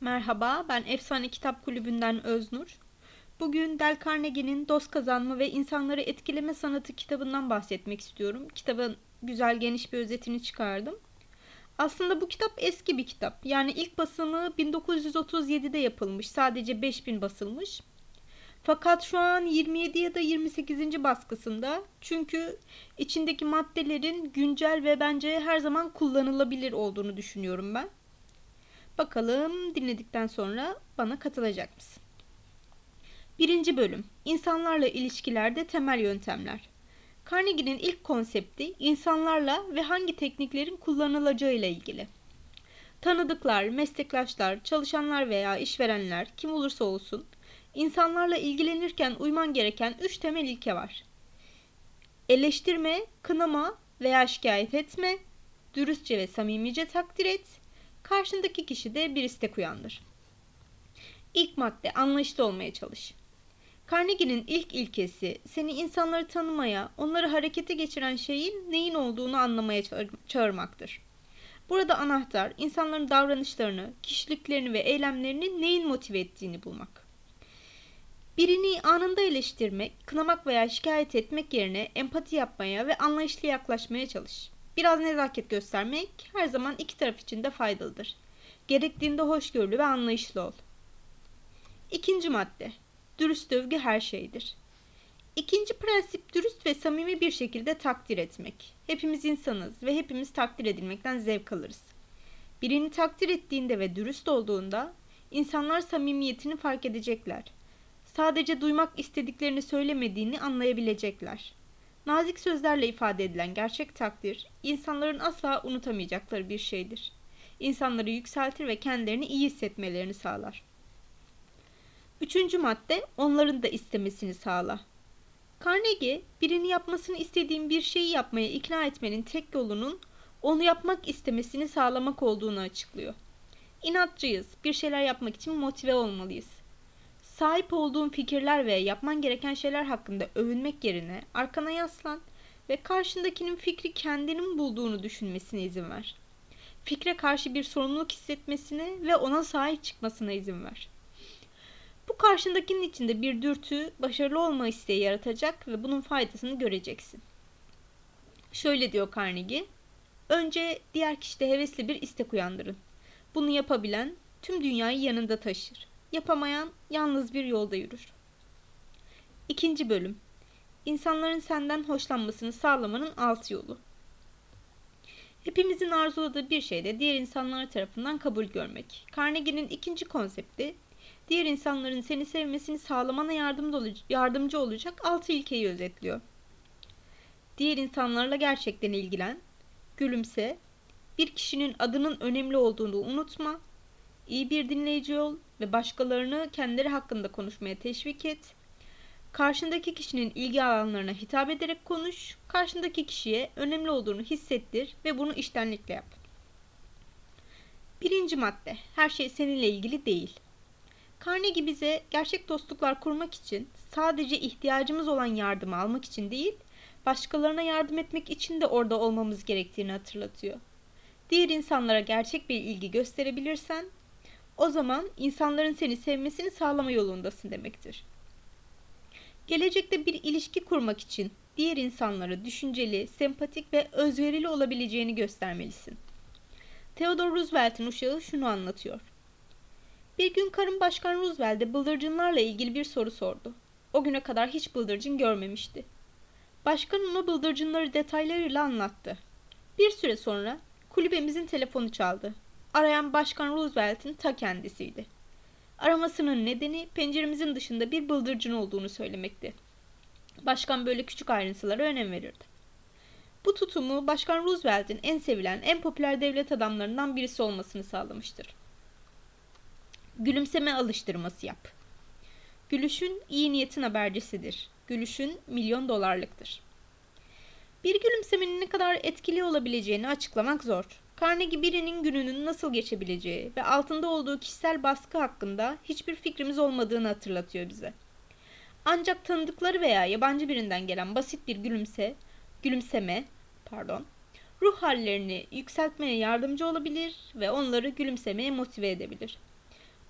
Merhaba, ben Efsane Kitap Kulübü'nden Öznur. Bugün Del Carnegie'nin Dost Kazanma ve İnsanları Etkileme Sanatı kitabından bahsetmek istiyorum. Kitabın güzel geniş bir özetini çıkardım. Aslında bu kitap eski bir kitap. Yani ilk basımı 1937'de yapılmış. Sadece 5000 basılmış. Fakat şu an 27 ya da 28. baskısında. Çünkü içindeki maddelerin güncel ve bence her zaman kullanılabilir olduğunu düşünüyorum ben. Bakalım dinledikten sonra bana katılacak mısın? Birinci bölüm. İnsanlarla ilişkilerde temel yöntemler. Carnegie'nin ilk konsepti insanlarla ve hangi tekniklerin kullanılacağı ile ilgili. Tanıdıklar, meslektaşlar, çalışanlar veya işverenler kim olursa olsun insanlarla ilgilenirken uyman gereken üç temel ilke var. Eleştirme, kınama veya şikayet etme, dürüstçe ve samimice takdir et, karşındaki kişi de bir istek uyandır. İlk madde anlayışlı olmaya çalış. Carnegie'nin ilk ilkesi seni insanları tanımaya, onları harekete geçiren şeyin neyin olduğunu anlamaya çağırmaktır. Burada anahtar insanların davranışlarını, kişiliklerini ve eylemlerini neyin motive ettiğini bulmak. Birini anında eleştirmek, kınamak veya şikayet etmek yerine empati yapmaya ve anlayışlı yaklaşmaya çalış. Biraz nezaket göstermek her zaman iki taraf için de faydalıdır. Gerektiğinde hoşgörülü ve anlayışlı ol. İkinci madde. Dürüst övgü her şeydir. İkinci prensip dürüst ve samimi bir şekilde takdir etmek. Hepimiz insanız ve hepimiz takdir edilmekten zevk alırız. Birini takdir ettiğinde ve dürüst olduğunda insanlar samimiyetini fark edecekler. Sadece duymak istediklerini söylemediğini anlayabilecekler. Nazik sözlerle ifade edilen gerçek takdir, insanların asla unutamayacakları bir şeydir. İnsanları yükseltir ve kendilerini iyi hissetmelerini sağlar. Üçüncü madde, onların da istemesini sağla. Carnegie, birini yapmasını istediğin bir şeyi yapmaya ikna etmenin tek yolunun onu yapmak istemesini sağlamak olduğunu açıklıyor. İnatçıyız, bir şeyler yapmak için motive olmalıyız. Sahip olduğun fikirler ve yapman gereken şeyler hakkında övünmek yerine arkana yaslan ve karşındakinin fikri kendinin bulduğunu düşünmesine izin ver. Fikre karşı bir sorumluluk hissetmesine ve ona sahip çıkmasına izin ver. Bu karşındakinin içinde bir dürtü, başarılı olma isteği yaratacak ve bunun faydasını göreceksin. Şöyle diyor Carnegie. Önce diğer kişide hevesli bir istek uyandırın. Bunu yapabilen tüm dünyayı yanında taşır. Yapamayan yalnız bir yolda yürür. İkinci bölüm. İnsanların senden hoşlanmasını sağlamanın alt yolu. Hepimizin arzuladığı bir şey de diğer insanlar tarafından kabul görmek. Carnegie'nin ikinci konsepti, diğer insanların seni sevmesini sağlamana yardımcı olacak altı ilkeyi özetliyor. Diğer insanlarla gerçekten ilgilen, gülümse, bir kişinin adının önemli olduğunu unutma, iyi bir dinleyici ol ve başkalarını kendileri hakkında konuşmaya teşvik et. Karşındaki kişinin ilgi alanlarına hitap ederek konuş. Karşındaki kişiye önemli olduğunu hissettir ve bunu iştenlikle yap. Birinci madde. Her şey seninle ilgili değil. Carnegie bize gerçek dostluklar kurmak için sadece ihtiyacımız olan yardımı almak için değil, başkalarına yardım etmek için de orada olmamız gerektiğini hatırlatıyor. Diğer insanlara gerçek bir ilgi gösterebilirsen o zaman insanların seni sevmesini sağlama yolundasın demektir. Gelecekte bir ilişki kurmak için diğer insanlara düşünceli, sempatik ve özverili olabileceğini göstermelisin. Theodore Roosevelt'in uşağı şunu anlatıyor. Bir gün karım Başkan Roosevelt'e bıldırcınlarla ilgili bir soru sordu. O güne kadar hiç bıldırcın görmemişti. Başkan ona bıldırcınları detaylarıyla anlattı. Bir süre sonra kulübemizin telefonu çaldı. Arayan Başkan Roosevelt'in ta kendisiydi. Aramasının nedeni penceremizin dışında bir bıldırcın olduğunu söylemekti. Başkan böyle küçük ayrıntılara önem verirdi. Bu tutumu Başkan Roosevelt'in en sevilen, en popüler devlet adamlarından birisi olmasını sağlamıştır. Gülümseme alıştırması yap. Gülüşün iyi niyetin habercisidir. Gülüşün milyon dolarlıktır. Bir gülümsemenin ne kadar etkili olabileceğini açıklamak zor. Carnegie birinin gününün nasıl geçebileceği ve altında olduğu kişisel baskı hakkında hiçbir fikrimiz olmadığını hatırlatıyor bize. Ancak tanıdıkları veya yabancı birinden gelen basit bir gülümse, gülümseme, pardon, ruh hallerini yükseltmeye yardımcı olabilir ve onları gülümsemeye motive edebilir.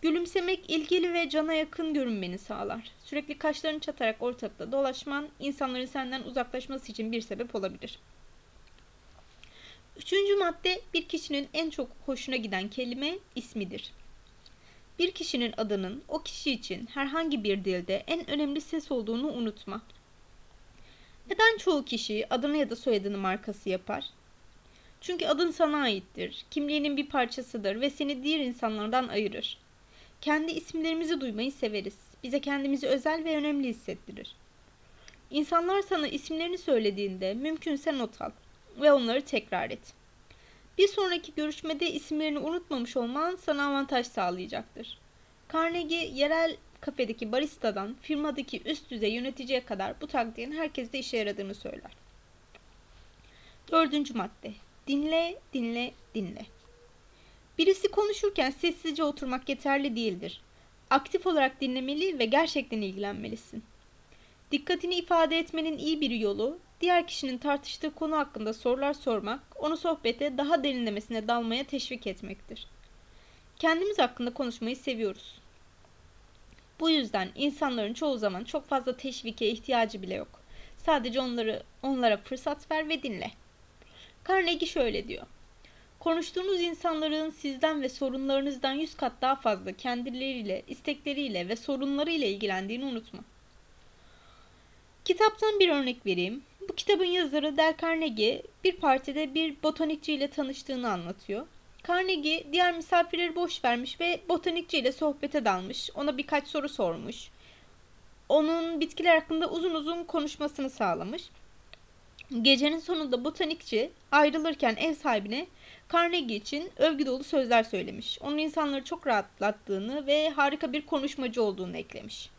Gülümsemek ilgili ve cana yakın görünmeni sağlar. Sürekli kaşlarını çatarak ortalıkta dolaşman insanların senden uzaklaşması için bir sebep olabilir. Üçüncü madde bir kişinin en çok hoşuna giden kelime ismidir. Bir kişinin adının o kişi için herhangi bir dilde en önemli ses olduğunu unutma. Neden çoğu kişi adını ya da soyadını markası yapar? Çünkü adın sana aittir, kimliğinin bir parçasıdır ve seni diğer insanlardan ayırır. Kendi isimlerimizi duymayı severiz. Bize kendimizi özel ve önemli hissettirir. İnsanlar sana isimlerini söylediğinde mümkünse not al ve onları tekrar et. Bir sonraki görüşmede isimlerini unutmamış olman sana avantaj sağlayacaktır. Carnegie yerel kafedeki baristadan firmadaki üst düzey yöneticiye kadar bu taktiğin herkeste işe yaradığını söyler. Dördüncü madde. Dinle, dinle, dinle. Birisi konuşurken sessizce oturmak yeterli değildir. Aktif olarak dinlemeli ve gerçekten ilgilenmelisin. Dikkatini ifade etmenin iyi bir yolu, diğer kişinin tartıştığı konu hakkında sorular sormak, onu sohbete daha derinlemesine dalmaya teşvik etmektir. Kendimiz hakkında konuşmayı seviyoruz. Bu yüzden insanların çoğu zaman çok fazla teşvike ihtiyacı bile yok. Sadece onları onlara fırsat ver ve dinle. Carnegie şöyle diyor. Konuştuğunuz insanların sizden ve sorunlarınızdan yüz kat daha fazla kendileriyle, istekleriyle ve sorunlarıyla ilgilendiğini unutma. Kitaptan bir örnek vereyim. Bu kitabın yazarı Del Carnegie bir partide bir botanikçi ile tanıştığını anlatıyor. Carnegie diğer misafirleri boş vermiş ve botanikçi ile sohbete dalmış. Ona birkaç soru sormuş. Onun bitkiler hakkında uzun uzun konuşmasını sağlamış. Gecenin sonunda botanikçi ayrılırken ev sahibine Carnegie için övgü dolu sözler söylemiş. Onun insanları çok rahatlattığını ve harika bir konuşmacı olduğunu eklemiş.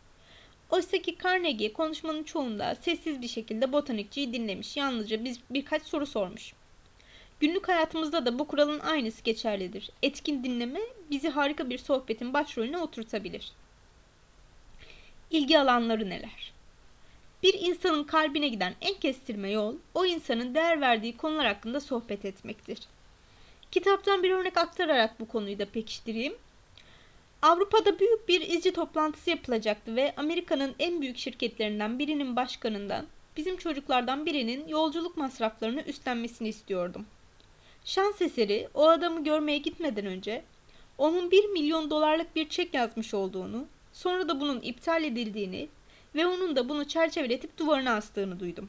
Oysa ki Carnegie konuşmanın çoğunda sessiz bir şekilde botanikçiyi dinlemiş. Yalnızca biz birkaç soru sormuş. Günlük hayatımızda da bu kuralın aynısı geçerlidir. Etkin dinleme bizi harika bir sohbetin başrolüne oturtabilir. İlgi alanları neler? Bir insanın kalbine giden en kestirme yol, o insanın değer verdiği konular hakkında sohbet etmektir. Kitaptan bir örnek aktararak bu konuyu da pekiştireyim. Avrupa'da büyük bir izci toplantısı yapılacaktı ve Amerika'nın en büyük şirketlerinden birinin başkanından bizim çocuklardan birinin yolculuk masraflarını üstlenmesini istiyordum. Şans eseri o adamı görmeye gitmeden önce onun 1 milyon dolarlık bir çek yazmış olduğunu, sonra da bunun iptal edildiğini ve onun da bunu çerçeveletip duvarına astığını duydum.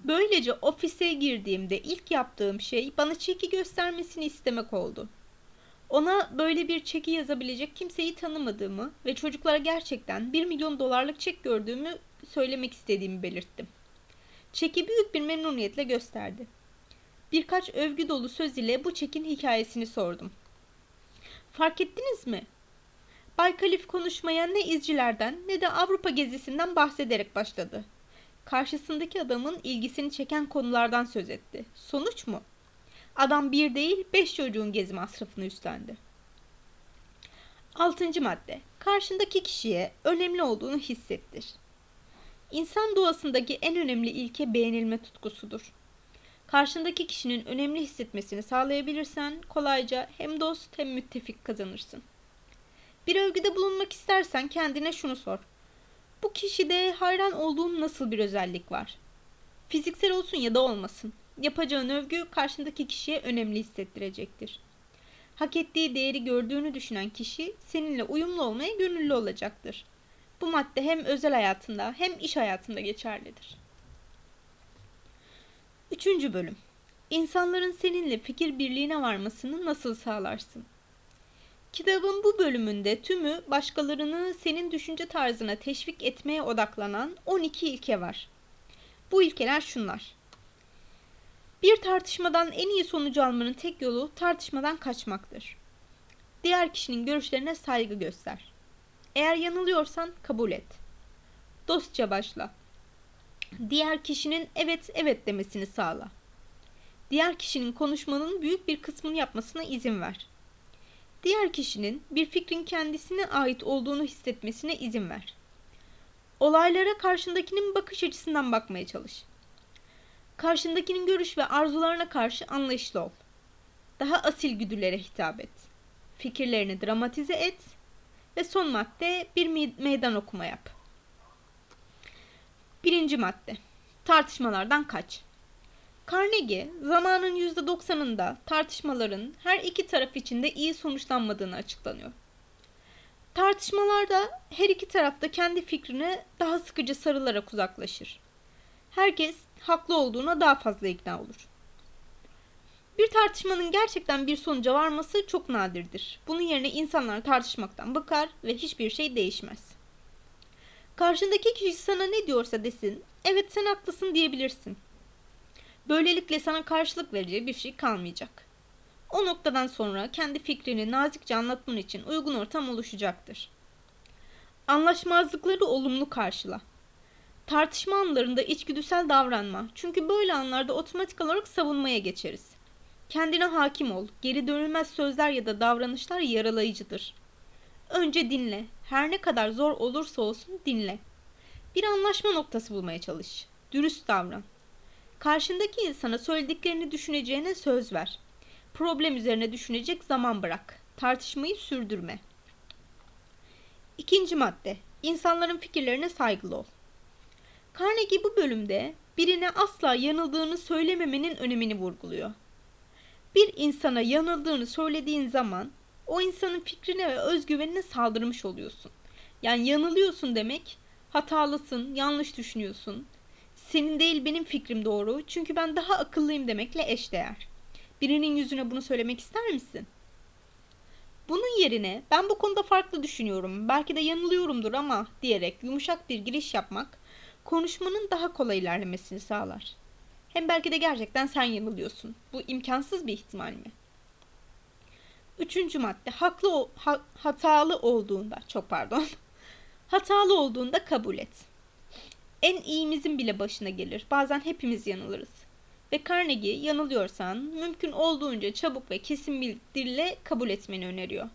Böylece ofise girdiğimde ilk yaptığım şey bana çeki göstermesini istemek oldu. Ona böyle bir çeki yazabilecek kimseyi tanımadığımı ve çocuklara gerçekten 1 milyon dolarlık çek gördüğümü söylemek istediğimi belirttim. Çeki büyük bir memnuniyetle gösterdi. Birkaç övgü dolu söz ile bu çekin hikayesini sordum. Fark ettiniz mi? Bay Kalif konuşmaya ne izcilerden ne de Avrupa gezisinden bahsederek başladı. Karşısındaki adamın ilgisini çeken konulardan söz etti. Sonuç mu? Adam bir değil beş çocuğun gezi masrafını üstlendi. Altıncı madde. Karşındaki kişiye önemli olduğunu hissettir. İnsan doğasındaki en önemli ilke beğenilme tutkusudur. Karşındaki kişinin önemli hissetmesini sağlayabilirsen kolayca hem dost hem müttefik kazanırsın. Bir övgüde bulunmak istersen kendine şunu sor. Bu kişide hayran olduğum nasıl bir özellik var? Fiziksel olsun ya da olmasın. Yapacağın övgü karşındaki kişiye önemli hissettirecektir. Hak ettiği değeri gördüğünü düşünen kişi seninle uyumlu olmaya gönüllü olacaktır. Bu madde hem özel hayatında hem iş hayatında geçerlidir. Üçüncü bölüm. İnsanların seninle fikir birliğine varmasını nasıl sağlarsın? Kitabın bu bölümünde tümü başkalarını senin düşünce tarzına teşvik etmeye odaklanan 12 ilke var. Bu ilkeler şunlar. Bir tartışmadan en iyi sonucu almanın tek yolu tartışmadan kaçmaktır. Diğer kişinin görüşlerine saygı göster. Eğer yanılıyorsan kabul et. Dostça başla. Diğer kişinin evet evet demesini sağla. Diğer kişinin konuşmanın büyük bir kısmını yapmasına izin ver. Diğer kişinin bir fikrin kendisine ait olduğunu hissetmesine izin ver. Olaylara karşındakinin bakış açısından bakmaya çalış. Karşındakinin görüş ve arzularına karşı anlayışlı ol. Daha asil güdülere hitap et. Fikirlerini dramatize et. Ve son madde bir meydan okuma yap. Birinci madde. Tartışmalardan kaç. Carnegie zamanın %90'ında tartışmaların her iki taraf için de iyi sonuçlanmadığını açıklanıyor. Tartışmalarda her iki tarafta kendi fikrine daha sıkıcı sarılarak uzaklaşır. Herkes haklı olduğuna daha fazla ikna olur. Bir tartışmanın gerçekten bir sonuca varması çok nadirdir. Bunun yerine insanlar tartışmaktan bakar ve hiçbir şey değişmez. Karşındaki kişi sana ne diyorsa desin, evet sen haklısın diyebilirsin. Böylelikle sana karşılık vereceği bir şey kalmayacak. O noktadan sonra kendi fikrini nazikçe anlatman için uygun ortam oluşacaktır. Anlaşmazlıkları olumlu karşıla. Tartışma anlarında içgüdüsel davranma. Çünkü böyle anlarda otomatik olarak savunmaya geçeriz. Kendine hakim ol. Geri dönülmez sözler ya da davranışlar yaralayıcıdır. Önce dinle. Her ne kadar zor olursa olsun dinle. Bir anlaşma noktası bulmaya çalış. Dürüst davran. Karşındaki insana söylediklerini düşüneceğine söz ver. Problem üzerine düşünecek zaman bırak. Tartışmayı sürdürme. İkinci madde. İnsanların fikirlerine saygılı ol. Carnegie bu bölümde birine asla yanıldığını söylememenin önemini vurguluyor. Bir insana yanıldığını söylediğin zaman o insanın fikrine ve özgüvenine saldırmış oluyorsun. Yani yanılıyorsun demek hatalısın, yanlış düşünüyorsun. Senin değil benim fikrim doğru çünkü ben daha akıllıyım demekle eşdeğer. Birinin yüzüne bunu söylemek ister misin? Bunun yerine ben bu konuda farklı düşünüyorum, belki de yanılıyorumdur ama diyerek yumuşak bir giriş yapmak konuşmanın daha kolay ilerlemesini sağlar. Hem belki de gerçekten sen yanılıyorsun. Bu imkansız bir ihtimal mi? Üçüncü madde haklı ha, hatalı olduğunda çok pardon hatalı olduğunda kabul et. En iyimizin bile başına gelir. Bazen hepimiz yanılırız. Ve Carnegie yanılıyorsan mümkün olduğunca çabuk ve kesin bir dille kabul etmeni öneriyor.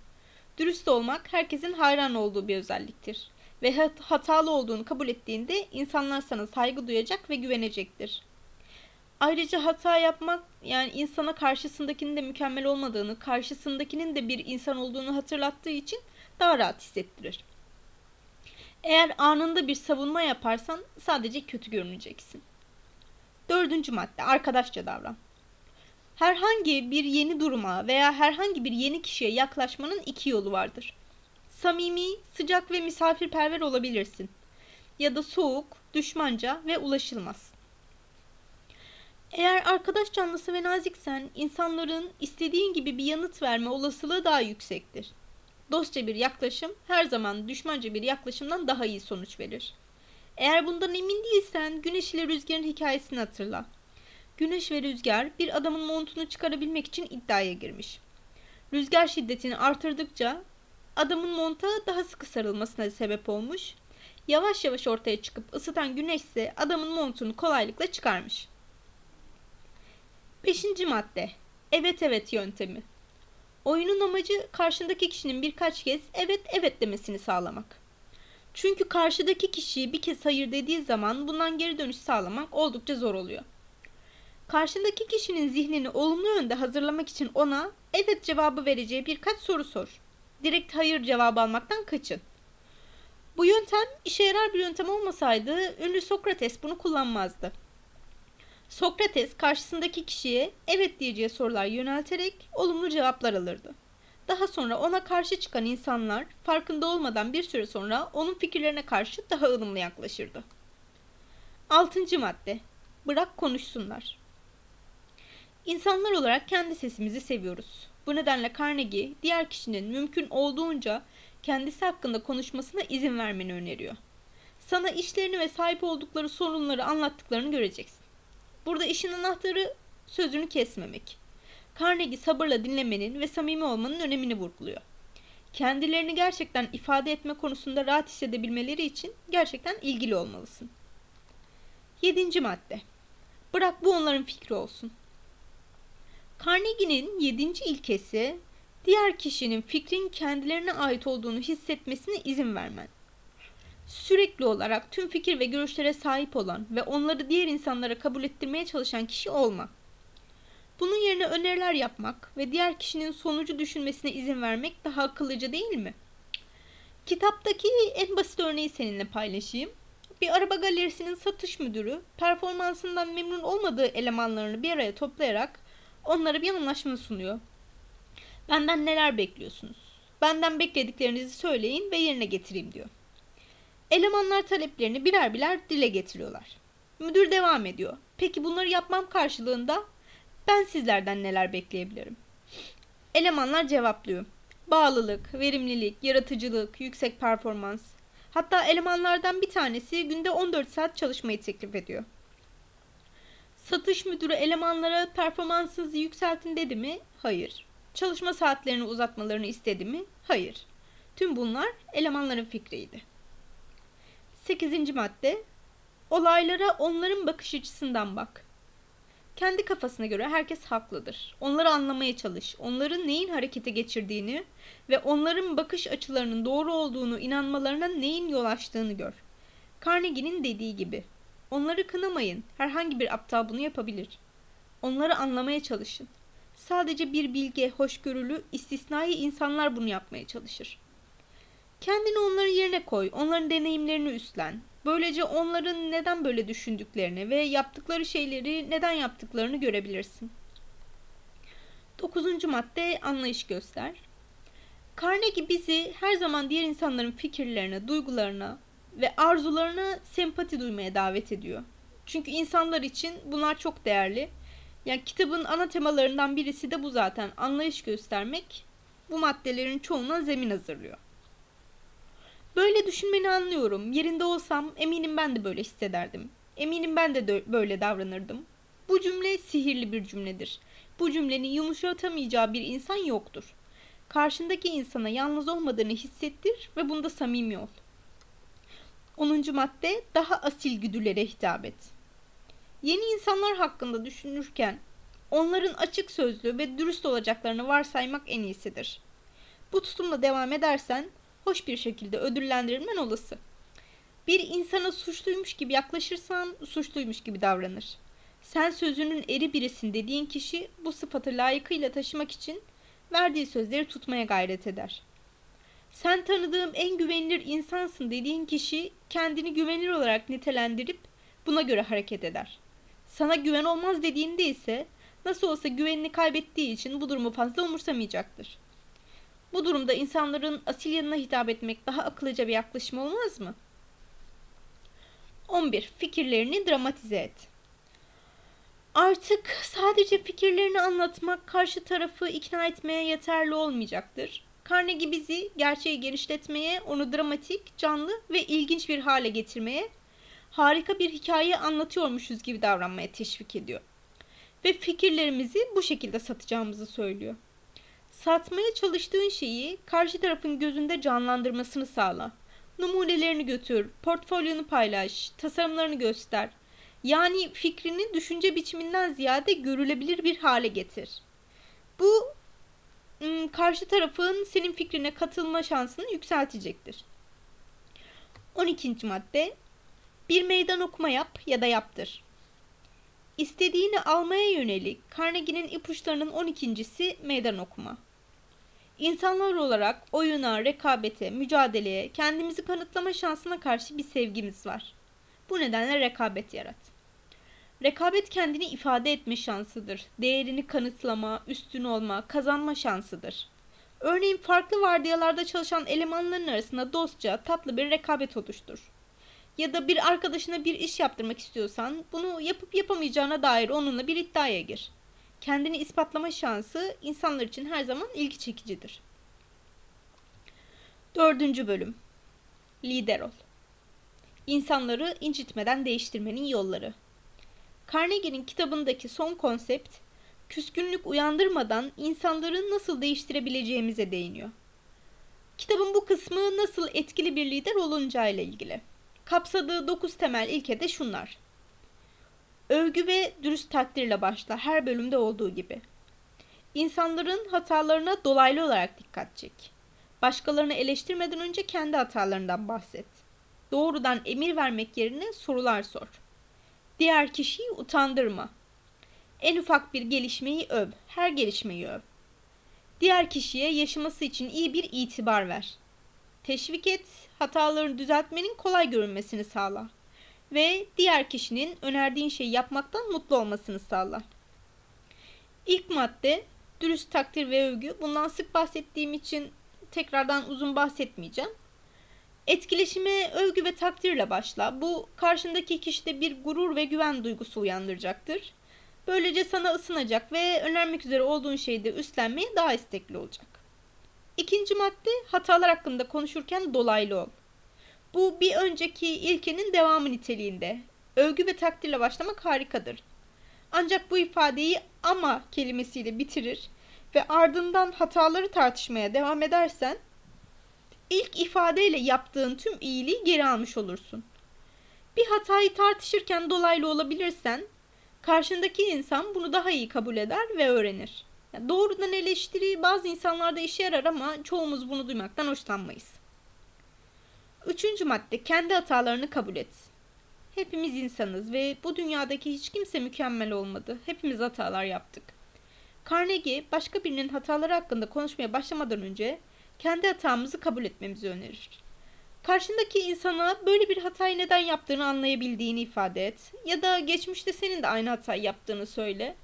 Dürüst olmak herkesin hayran olduğu bir özelliktir. Ve hatalı olduğunu kabul ettiğinde insanlar sana saygı duyacak ve güvenecektir. Ayrıca hata yapmak yani insana karşısındakinin de mükemmel olmadığını, karşısındakinin de bir insan olduğunu hatırlattığı için daha rahat hissettirir. Eğer anında bir savunma yaparsan sadece kötü görüneceksin. Dördüncü madde arkadaşça davran. Herhangi bir yeni duruma veya herhangi bir yeni kişiye yaklaşmanın iki yolu vardır. Samimi, sıcak ve misafirperver olabilirsin. Ya da soğuk, düşmanca ve ulaşılmaz. Eğer arkadaş canlısı ve naziksen insanların istediğin gibi bir yanıt verme olasılığı daha yüksektir. Dostça bir yaklaşım her zaman düşmanca bir yaklaşımdan daha iyi sonuç verir. Eğer bundan emin değilsen güneş ile rüzgarın hikayesini hatırla. Güneş ve rüzgar bir adamın montunu çıkarabilmek için iddiaya girmiş. Rüzgar şiddetini artırdıkça adamın monta daha sıkı sarılmasına sebep olmuş. Yavaş yavaş ortaya çıkıp ısıtan güneş ise adamın montunu kolaylıkla çıkarmış. Beşinci madde. Evet evet yöntemi. Oyunun amacı karşındaki kişinin birkaç kez evet evet demesini sağlamak. Çünkü karşıdaki kişiyi bir kez hayır dediği zaman bundan geri dönüş sağlamak oldukça zor oluyor. Karşındaki kişinin zihnini olumlu yönde hazırlamak için ona evet cevabı vereceği birkaç soru sor. Direkt hayır cevabı almaktan kaçın. Bu yöntem işe yarar bir yöntem olmasaydı ünlü Sokrates bunu kullanmazdı. Sokrates karşısındaki kişiye evet diyeceği sorular yönelterek olumlu cevaplar alırdı. Daha sonra ona karşı çıkan insanlar farkında olmadan bir süre sonra onun fikirlerine karşı daha ılımlı yaklaşırdı. Altıncı madde. Bırak konuşsunlar. İnsanlar olarak kendi sesimizi seviyoruz. Bu nedenle Carnegie diğer kişinin mümkün olduğunca kendisi hakkında konuşmasına izin vermeni öneriyor. Sana işlerini ve sahip oldukları sorunları anlattıklarını göreceksin. Burada işin anahtarı sözünü kesmemek. Carnegie sabırla dinlemenin ve samimi olmanın önemini vurguluyor. Kendilerini gerçekten ifade etme konusunda rahat hissedebilmeleri için gerçekten ilgili olmalısın. Yedinci madde. Bırak bu onların fikri olsun. Carnegie'nin yedinci ilkesi diğer kişinin fikrin kendilerine ait olduğunu hissetmesine izin vermen sürekli olarak tüm fikir ve görüşlere sahip olan ve onları diğer insanlara kabul ettirmeye çalışan kişi olma. Bunun yerine öneriler yapmak ve diğer kişinin sonucu düşünmesine izin vermek daha akıllıca değil mi? Kitaptaki en basit örneği seninle paylaşayım. Bir araba galerisinin satış müdürü performansından memnun olmadığı elemanlarını bir araya toplayarak onlara bir anlaşma sunuyor. Benden neler bekliyorsunuz? Benden beklediklerinizi söyleyin ve yerine getireyim diyor. Elemanlar taleplerini birer birer dile getiriyorlar. Müdür devam ediyor. Peki bunları yapmam karşılığında ben sizlerden neler bekleyebilirim? Elemanlar cevaplıyor. Bağlılık, verimlilik, yaratıcılık, yüksek performans. Hatta elemanlardan bir tanesi günde 14 saat çalışmayı teklif ediyor. Satış müdürü elemanlara performansınızı yükseltin dedi mi? Hayır. Çalışma saatlerini uzatmalarını istedi mi? Hayır. Tüm bunlar elemanların fikriydi. 8. madde Olaylara onların bakış açısından bak. Kendi kafasına göre herkes haklıdır. Onları anlamaya çalış. Onların neyin harekete geçirdiğini ve onların bakış açılarının doğru olduğunu inanmalarına neyin yol açtığını gör. Carnegie'nin dediği gibi. Onları kınamayın. Herhangi bir aptal bunu yapabilir. Onları anlamaya çalışın. Sadece bir bilge, hoşgörülü, istisnai insanlar bunu yapmaya çalışır. Kendini onların yerine koy, onların deneyimlerini üstlen. Böylece onların neden böyle düşündüklerini ve yaptıkları şeyleri neden yaptıklarını görebilirsin. Dokuzuncu madde anlayış göster. Carnegie bizi her zaman diğer insanların fikirlerine, duygularına ve arzularına sempati duymaya davet ediyor. Çünkü insanlar için bunlar çok değerli. Yani kitabın ana temalarından birisi de bu zaten. Anlayış göstermek bu maddelerin çoğuna zemin hazırlıyor. Böyle düşünmeni anlıyorum. Yerinde olsam eminim ben de böyle hissederdim. Eminim ben de böyle davranırdım. Bu cümle sihirli bir cümledir. Bu cümlenin yumuşatamayacağı bir insan yoktur. Karşındaki insana yalnız olmadığını hissettir ve bunda samimi ol. 10. madde daha asil güdülere hitap et. Yeni insanlar hakkında düşünürken onların açık sözlü ve dürüst olacaklarını varsaymak en iyisidir. Bu tutumla devam edersen hoş bir şekilde ödüllendirilmen olası. Bir insana suçluymuş gibi yaklaşırsan suçluymuş gibi davranır. Sen sözünün eri birisin dediğin kişi bu sıfatı layıkıyla taşımak için verdiği sözleri tutmaya gayret eder. Sen tanıdığım en güvenilir insansın dediğin kişi kendini güvenilir olarak nitelendirip buna göre hareket eder. Sana güven olmaz dediğinde ise nasıl olsa güvenini kaybettiği için bu durumu fazla umursamayacaktır. Bu durumda insanların asil yanına hitap etmek daha akıllıca bir yaklaşım olmaz mı? 11. Fikirlerini dramatize et. Artık sadece fikirlerini anlatmak karşı tarafı ikna etmeye yeterli olmayacaktır. Carnegie bizi gerçeği genişletmeye, onu dramatik, canlı ve ilginç bir hale getirmeye, harika bir hikaye anlatıyormuşuz gibi davranmaya teşvik ediyor. Ve fikirlerimizi bu şekilde satacağımızı söylüyor. Satmaya çalıştığın şeyi karşı tarafın gözünde canlandırmasını sağla. Numunelerini götür, portfolyonu paylaş, tasarımlarını göster. Yani fikrini düşünce biçiminden ziyade görülebilir bir hale getir. Bu karşı tarafın senin fikrine katılma şansını yükseltecektir. 12. madde bir meydan okuma yap ya da yaptır. İstediğini almaya yönelik Carnegie'nin ipuçlarının 12.si meydan okuma. İnsanlar olarak oyuna, rekabete, mücadeleye, kendimizi kanıtlama şansına karşı bir sevgimiz var. Bu nedenle rekabet yarat. Rekabet kendini ifade etme şansıdır. Değerini kanıtlama, üstün olma, kazanma şansıdır. Örneğin farklı vardiyalarda çalışan elemanların arasında dostça, tatlı bir rekabet oluştur. Ya da bir arkadaşına bir iş yaptırmak istiyorsan bunu yapıp yapamayacağına dair onunla bir iddiaya gir kendini ispatlama şansı insanlar için her zaman ilgi çekicidir. Dördüncü bölüm Lider ol. İnsanları incitmeden değiştirmenin yolları. Carnegie'nin kitabındaki son konsept, küskünlük uyandırmadan insanları nasıl değiştirebileceğimize değiniyor. Kitabın bu kısmı nasıl etkili bir lider olunacağıyla ilgili. Kapsadığı dokuz temel ilke de şunlar. Övgü ve dürüst takdirle başla her bölümde olduğu gibi. İnsanların hatalarına dolaylı olarak dikkat çek. Başkalarını eleştirmeden önce kendi hatalarından bahset. Doğrudan emir vermek yerine sorular sor. Diğer kişiyi utandırma. En ufak bir gelişmeyi öv, her gelişmeyi öv. Diğer kişiye yaşaması için iyi bir itibar ver. Teşvik et, hatalarını düzeltmenin kolay görünmesini sağla. Ve diğer kişinin önerdiğin şeyi yapmaktan mutlu olmasını sağla. İlk madde dürüst takdir ve övgü. Bundan sık bahsettiğim için tekrardan uzun bahsetmeyeceğim. Etkileşime övgü ve takdirle başla. Bu karşındaki kişide bir gurur ve güven duygusu uyandıracaktır. Böylece sana ısınacak ve önermek üzere olduğun şeyde üstlenmeye daha istekli olacak. İkinci madde hatalar hakkında konuşurken dolaylı ol. Bu bir önceki ilkenin devamı niteliğinde. Övgü ve takdirle başlamak harikadır. Ancak bu ifadeyi ama kelimesiyle bitirir ve ardından hataları tartışmaya devam edersen ilk ifadeyle yaptığın tüm iyiliği geri almış olursun. Bir hatayı tartışırken dolaylı olabilirsen karşındaki insan bunu daha iyi kabul eder ve öğrenir. Yani doğrudan eleştiri bazı insanlarda işe yarar ama çoğumuz bunu duymaktan hoşlanmayız. Üçüncü madde kendi hatalarını kabul et. Hepimiz insanız ve bu dünyadaki hiç kimse mükemmel olmadı. Hepimiz hatalar yaptık. Carnegie başka birinin hataları hakkında konuşmaya başlamadan önce kendi hatamızı kabul etmemizi önerir. Karşındaki insana böyle bir hatayı neden yaptığını anlayabildiğini ifade et ya da geçmişte senin de aynı hatayı yaptığını söyle.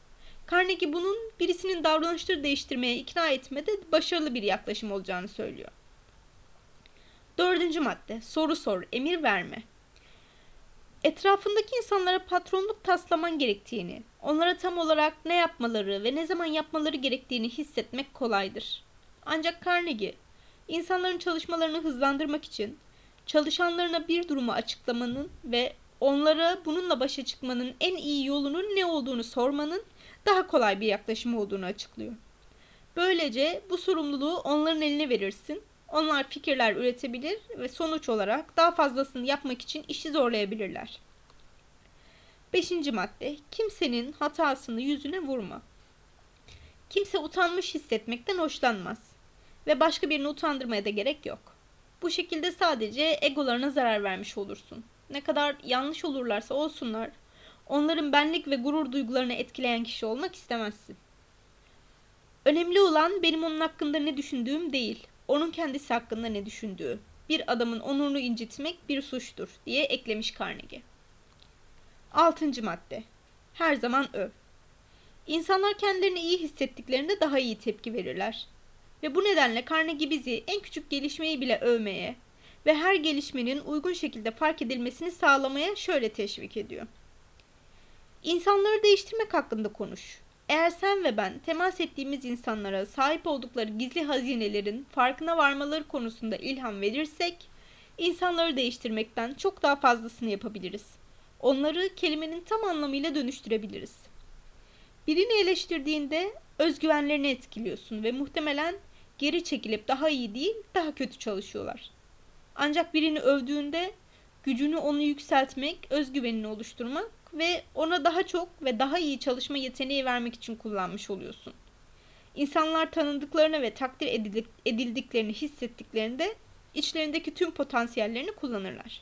Carnegie bunun birisinin davranışları değiştirmeye ikna etmede başarılı bir yaklaşım olacağını söylüyor. Dördüncü madde soru sor, emir verme. Etrafındaki insanlara patronluk taslaman gerektiğini, onlara tam olarak ne yapmaları ve ne zaman yapmaları gerektiğini hissetmek kolaydır. Ancak Carnegie, insanların çalışmalarını hızlandırmak için çalışanlarına bir durumu açıklamanın ve onlara bununla başa çıkmanın en iyi yolunun ne olduğunu sormanın daha kolay bir yaklaşım olduğunu açıklıyor. Böylece bu sorumluluğu onların eline verirsin. Onlar fikirler üretebilir ve sonuç olarak daha fazlasını yapmak için işi zorlayabilirler. Beşinci madde, kimsenin hatasını yüzüne vurma. Kimse utanmış hissetmekten hoşlanmaz ve başka birini utandırmaya da gerek yok. Bu şekilde sadece egolarına zarar vermiş olursun. Ne kadar yanlış olurlarsa olsunlar, onların benlik ve gurur duygularını etkileyen kişi olmak istemezsin. Önemli olan benim onun hakkında ne düşündüğüm değil, onun kendisi hakkında ne düşündüğü. Bir adamın onurunu incitmek bir suçtur diye eklemiş Carnegie. Altıncı madde. Her zaman öv. İnsanlar kendilerini iyi hissettiklerinde daha iyi tepki verirler. Ve bu nedenle Carnegie bizi en küçük gelişmeyi bile övmeye ve her gelişmenin uygun şekilde fark edilmesini sağlamaya şöyle teşvik ediyor. İnsanları değiştirmek hakkında konuş. Eğer sen ve ben temas ettiğimiz insanlara sahip oldukları gizli hazinelerin farkına varmaları konusunda ilham verirsek, insanları değiştirmekten çok daha fazlasını yapabiliriz. Onları kelimenin tam anlamıyla dönüştürebiliriz. Birini eleştirdiğinde özgüvenlerini etkiliyorsun ve muhtemelen geri çekilip daha iyi değil, daha kötü çalışıyorlar. Ancak birini övdüğünde gücünü onu yükseltmek, özgüvenini oluşturmak ve ona daha çok ve daha iyi çalışma yeteneği vermek için kullanmış oluyorsun. İnsanlar tanındıklarını ve takdir edildiklerini hissettiklerinde içlerindeki tüm potansiyellerini kullanırlar.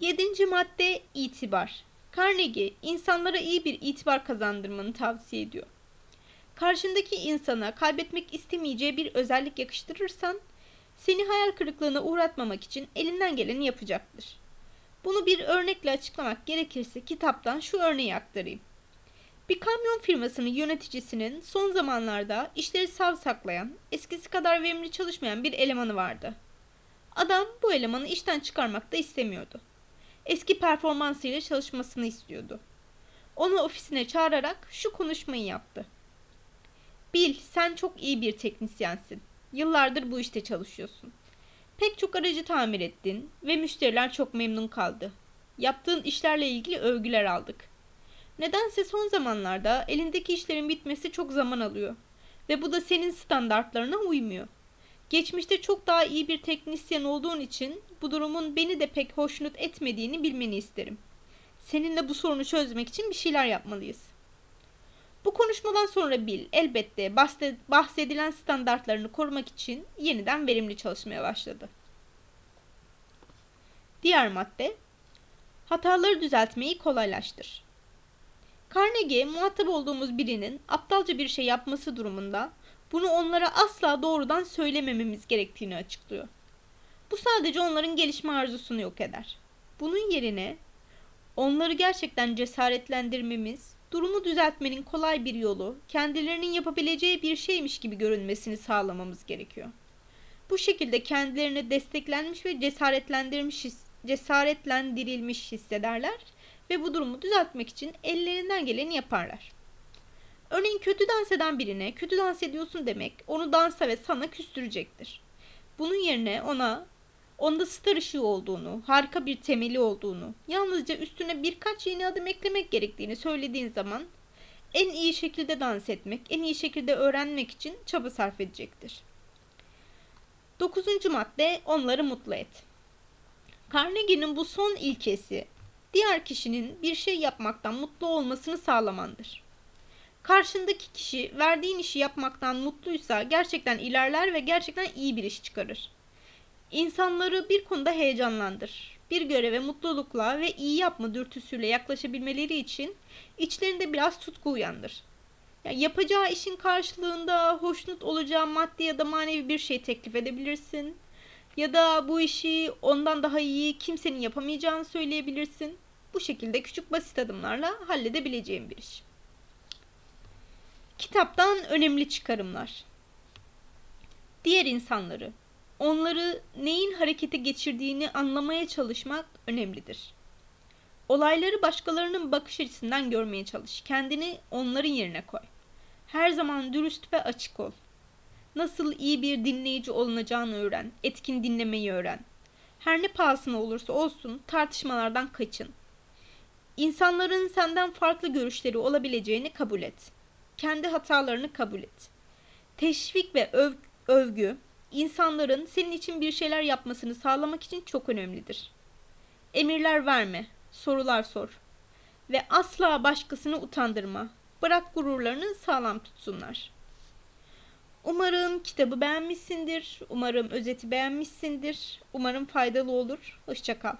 Yedinci madde itibar. Carnegie insanlara iyi bir itibar kazandırmanı tavsiye ediyor. Karşındaki insana kaybetmek istemeyeceği bir özellik yakıştırırsan seni hayal kırıklığına uğratmamak için elinden geleni yapacaktır. Bunu bir örnekle açıklamak gerekirse kitaptan şu örneği aktarayım. Bir kamyon firmasının yöneticisinin son zamanlarda işleri sav saklayan, eskisi kadar verimli çalışmayan bir elemanı vardı. Adam bu elemanı işten çıkarmak da istemiyordu. Eski performansıyla çalışmasını istiyordu. Onu ofisine çağırarak şu konuşmayı yaptı. Bil, sen çok iyi bir teknisyensin. Yıllardır bu işte çalışıyorsun. Pek çok aracı tamir ettin ve müşteriler çok memnun kaldı. Yaptığın işlerle ilgili övgüler aldık. Nedense son zamanlarda elindeki işlerin bitmesi çok zaman alıyor ve bu da senin standartlarına uymuyor. Geçmişte çok daha iyi bir teknisyen olduğun için bu durumun beni de pek hoşnut etmediğini bilmeni isterim. Seninle bu sorunu çözmek için bir şeyler yapmalıyız. Bu konuşmadan sonra Bill elbette bahsedilen standartlarını korumak için yeniden verimli çalışmaya başladı. Diğer madde, hataları düzeltmeyi kolaylaştır. Carnegie muhatap olduğumuz birinin aptalca bir şey yapması durumunda bunu onlara asla doğrudan söylemememiz gerektiğini açıklıyor. Bu sadece onların gelişme arzusunu yok eder. Bunun yerine onları gerçekten cesaretlendirmemiz, durumu düzeltmenin kolay bir yolu, kendilerinin yapabileceği bir şeymiş gibi görünmesini sağlamamız gerekiyor. Bu şekilde kendilerini desteklenmiş ve cesaretlendirilmiş, cesaretlendirilmiş hissederler ve bu durumu düzeltmek için ellerinden geleni yaparlar. Örneğin kötü dans eden birine kötü dans ediyorsun demek onu dansa ve sana küstürecektir. Bunun yerine ona onda star ışığı olduğunu, harika bir temeli olduğunu, yalnızca üstüne birkaç yeni adım eklemek gerektiğini söylediğin zaman en iyi şekilde dans etmek, en iyi şekilde öğrenmek için çaba sarf edecektir. Dokuzuncu madde onları mutlu et. Carnegie'nin bu son ilkesi diğer kişinin bir şey yapmaktan mutlu olmasını sağlamandır. Karşındaki kişi verdiğin işi yapmaktan mutluysa gerçekten ilerler ve gerçekten iyi bir iş çıkarır. İnsanları bir konuda heyecanlandır. Bir göreve mutlulukla ve iyi yapma dürtüsüyle yaklaşabilmeleri için içlerinde biraz tutku uyandır. Yani yapacağı işin karşılığında hoşnut olacağı maddi ya da manevi bir şey teklif edebilirsin. Ya da bu işi ondan daha iyi kimsenin yapamayacağını söyleyebilirsin. Bu şekilde küçük basit adımlarla halledebileceğin bir iş. Kitaptan önemli çıkarımlar. Diğer insanları, onları neyin harekete geçirdiğini anlamaya çalışmak önemlidir. Olayları başkalarının bakış açısından görmeye çalış. Kendini onların yerine koy. Her zaman dürüst ve açık ol. Nasıl iyi bir dinleyici olunacağını öğren. Etkin dinlemeyi öğren. Her ne pahasına olursa olsun tartışmalardan kaçın. İnsanların senden farklı görüşleri olabileceğini kabul et. Kendi hatalarını kabul et. Teşvik ve öv övgü insanların senin için bir şeyler yapmasını sağlamak için çok önemlidir. Emirler verme, sorular sor ve asla başkasını utandırma. Bırak gururlarını sağlam tutsunlar. Umarım kitabı beğenmişsindir. Umarım özeti beğenmişsindir. Umarım faydalı olur. Hoşçakal.